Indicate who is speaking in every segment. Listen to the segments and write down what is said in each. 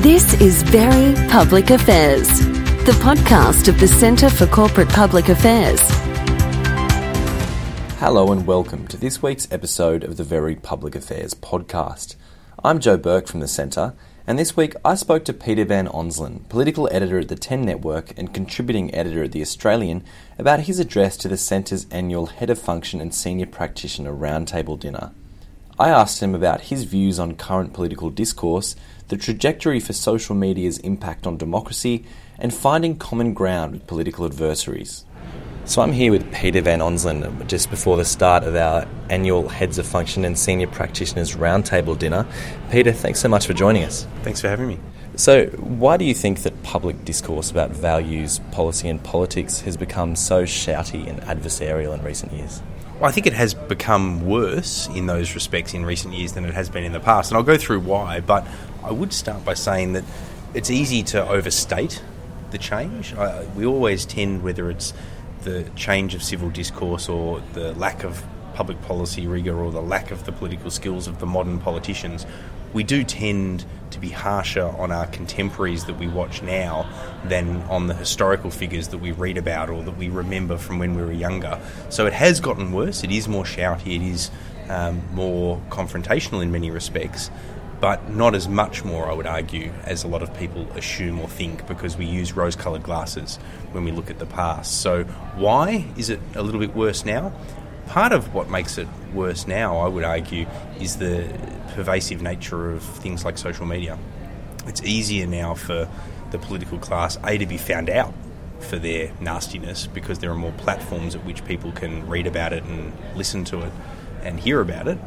Speaker 1: This is Very Public Affairs, the podcast of the Centre for Corporate Public Affairs.
Speaker 2: Hello and welcome to this week's episode of the Very Public Affairs podcast. I'm Joe Burke from the Centre, and this week I spoke to Peter Van Onselen, political editor at the 10 Network and contributing editor at The Australian, about his address to the Centre's annual Head of Function and Senior Practitioner Roundtable dinner. I asked him about his views on current political discourse, the trajectory for social media's impact on democracy, and finding common ground with political adversaries. So I'm here with Peter Van Onselen just before the start of our annual Heads of Function and Senior Practitioners Roundtable dinner. Peter, thanks so much for joining us.
Speaker 3: Thanks for having me.
Speaker 2: So, why do you think that public discourse about values, policy, and politics has become so shouty and adversarial in recent years?
Speaker 3: I think it has become worse in those respects in recent years than it has been in the past, and I'll go through why. But I would start by saying that it's easy to overstate the change. Uh, we always tend, whether it's the change of civil discourse or the lack of public policy rigour or the lack of the political skills of the modern politicians, we do tend to be harsher on our contemporaries that we watch now than on the historical figures that we read about or that we remember from when we were younger. So it has gotten worse. It is more shouty. It is um, more confrontational in many respects. But not as much more, I would argue, as a lot of people assume or think, because we use rose coloured glasses when we look at the past. So, why is it a little bit worse now? Part of what makes it worse now, I would argue, is the pervasive nature of things like social media. It's easier now for the political class, A, to be found out for their nastiness because there are more platforms at which people can read about it and listen to it and hear about it.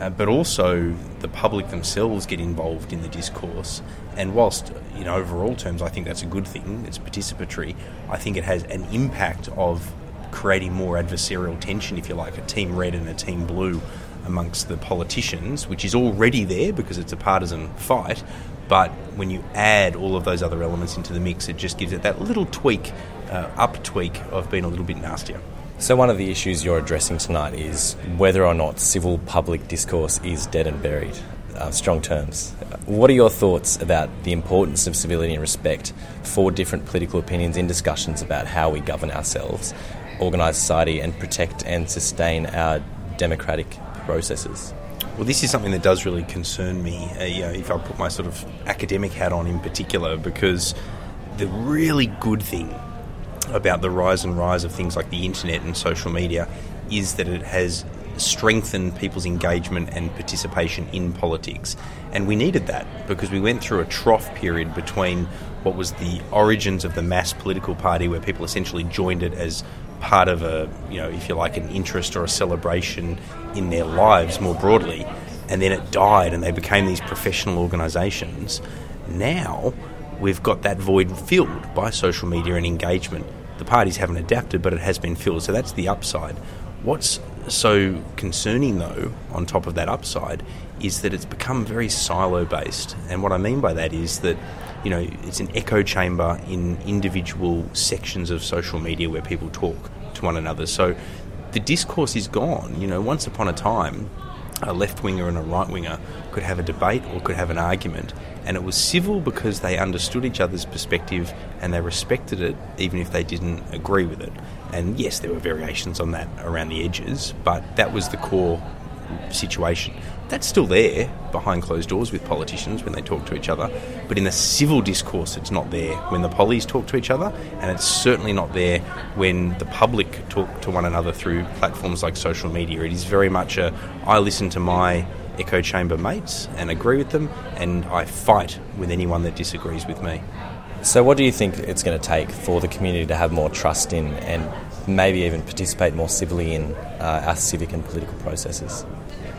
Speaker 3: Uh, but also the public themselves get involved in the discourse. And whilst, in overall terms, I think that's a good thing, it's participatory, I think it has an impact of creating more adversarial tension, if you like, a team red and a team blue amongst the politicians, which is already there because it's a partisan fight. But when you add all of those other elements into the mix, it just gives it that little tweak, uh, up tweak of being a little bit nastier.
Speaker 2: So, one of the issues you're addressing tonight is whether or not civil public discourse is dead and buried. Uh, strong terms. What are your thoughts about the importance of civility and respect for different political opinions in discussions about how we govern ourselves, organise society, and protect and sustain our democratic processes?
Speaker 3: Well, this is something that does really concern me. Uh, you know, if I put my sort of academic hat on in particular, because the really good thing about the rise and rise of things like the internet and social media is that it has strengthened people's engagement and participation in politics. And we needed that because we went through a trough period between what was the origins of the mass political party, where people essentially joined it as part of a, you know, if you like, an interest or a celebration in their lives more broadly, and then it died and they became these professional organisations. Now we've got that void filled by social media and engagement. The parties haven't adapted, but it has been filled, so that's the upside. What's so concerning, though, on top of that upside, is that it's become very silo based. And what I mean by that is that you know, it's an echo chamber in individual sections of social media where people talk to one another. So the discourse is gone. You know, once upon a time, a left winger and a right winger could have a debate or could have an argument, and it was civil because they understood each other's perspective and they respected it, even if they didn't agree with it. And yes, there were variations on that around the edges, but that was the core situation. That's still there behind closed doors with politicians when they talk to each other, but in the civil discourse, it's not there when the pollies talk to each other, and it's certainly not there when the public talk to one another through platforms like social media. It is very much a I listen to my echo chamber mates and agree with them, and I fight with anyone that disagrees with me.
Speaker 2: So, what do you think it's going to take for the community to have more trust in and maybe even participate more civilly in uh, our civic and political processes?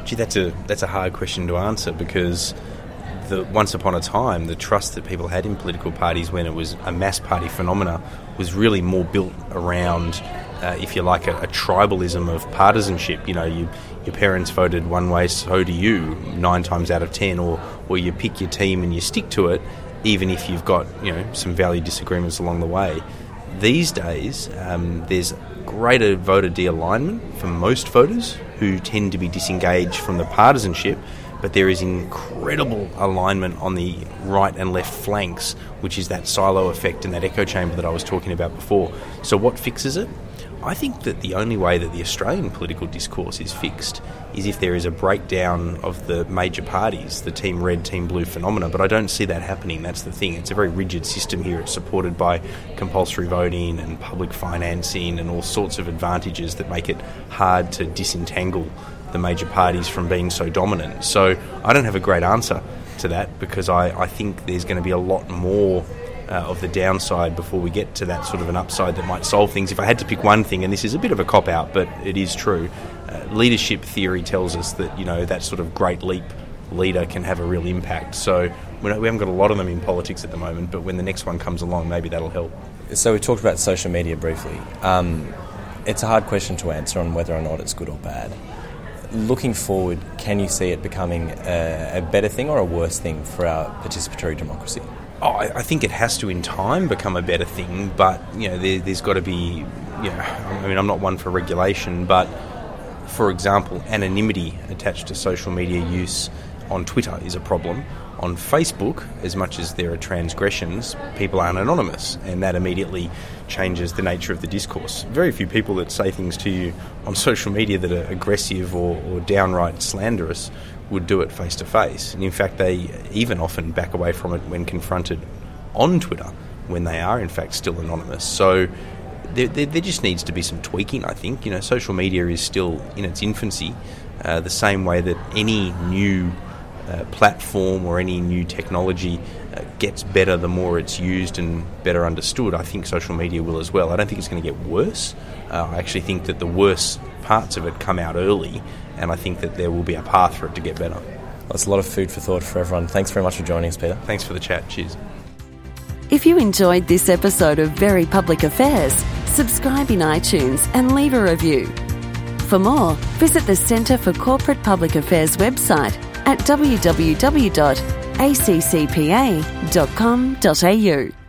Speaker 3: Gee, that's a that's a hard question to answer because the, once upon a time, the trust that people had in political parties when it was a mass party phenomena was really more built around, uh, if you like, a, a, tribalism of partisanship. You know, you, your parents voted one way, so do you, nine times out of ten, or, or you pick your team and you stick to it, even if you've got you know some value disagreements along the way. These days, um, there's greater voter de alignment for most voters who tend to be disengaged from the partisanship but there is incredible alignment on the right and left flanks, which is that silo effect and that echo chamber that I was talking about before. So, what fixes it? I think that the only way that the Australian political discourse is fixed is if there is a breakdown of the major parties, the team red, team blue phenomena. But I don't see that happening. That's the thing. It's a very rigid system here. It's supported by compulsory voting and public financing and all sorts of advantages that make it hard to disentangle the major parties from being so dominant. So I don't have a great answer to that because I, I think there's going to be a lot more uh, of the downside before we get to that sort of an upside that might solve things. If I had to pick one thing, and this is a bit of a cop out, but it is true, uh, leadership theory tells us that you know that sort of great leap leader can have a real impact. So we haven't got a lot of them in politics at the moment, but when the next one comes along, maybe that'll help.
Speaker 2: So we talked about social media briefly. Um, it's a hard question to answer on whether or not it's good or bad. Looking forward, can you see it becoming a, a better thing or a worse thing for our participatory democracy?
Speaker 3: Oh, I, I, think it has to, in time, become a better thing. But you know, there, has got to be. You know, I mean, I'm not one for regulation, but for example, anonymity attached to social media use on Twitter is a problem. On Facebook, as much as there are transgressions, people aren't anonymous, and that immediately changes the nature of the discourse. Very few people that say things to you on social media that are aggressive or, or downright slanderous would do it face to face. And in fact, they even often back away from it when confronted on Twitter when they are, in fact, still anonymous. So there, there, there just needs to be some tweaking, I think. You know, social media is still in its infancy, uh, the same way that any new uh, platform or any new technology uh, gets better the more it's used and better understood. I think social media will as well. I don't think it's going to get worse. Uh, I actually think that the worst parts of it come out early and I think that there will be a path for it to get better.
Speaker 2: That's a lot of food for thought for everyone. Thanks very much for joining us, Peter.
Speaker 3: Thanks for the chat. Cheers.
Speaker 1: If you enjoyed this episode of Very Public Affairs, subscribe in iTunes and leave a review. For more, visit the Centre for Corporate Public Affairs website at www.accpa.com.au.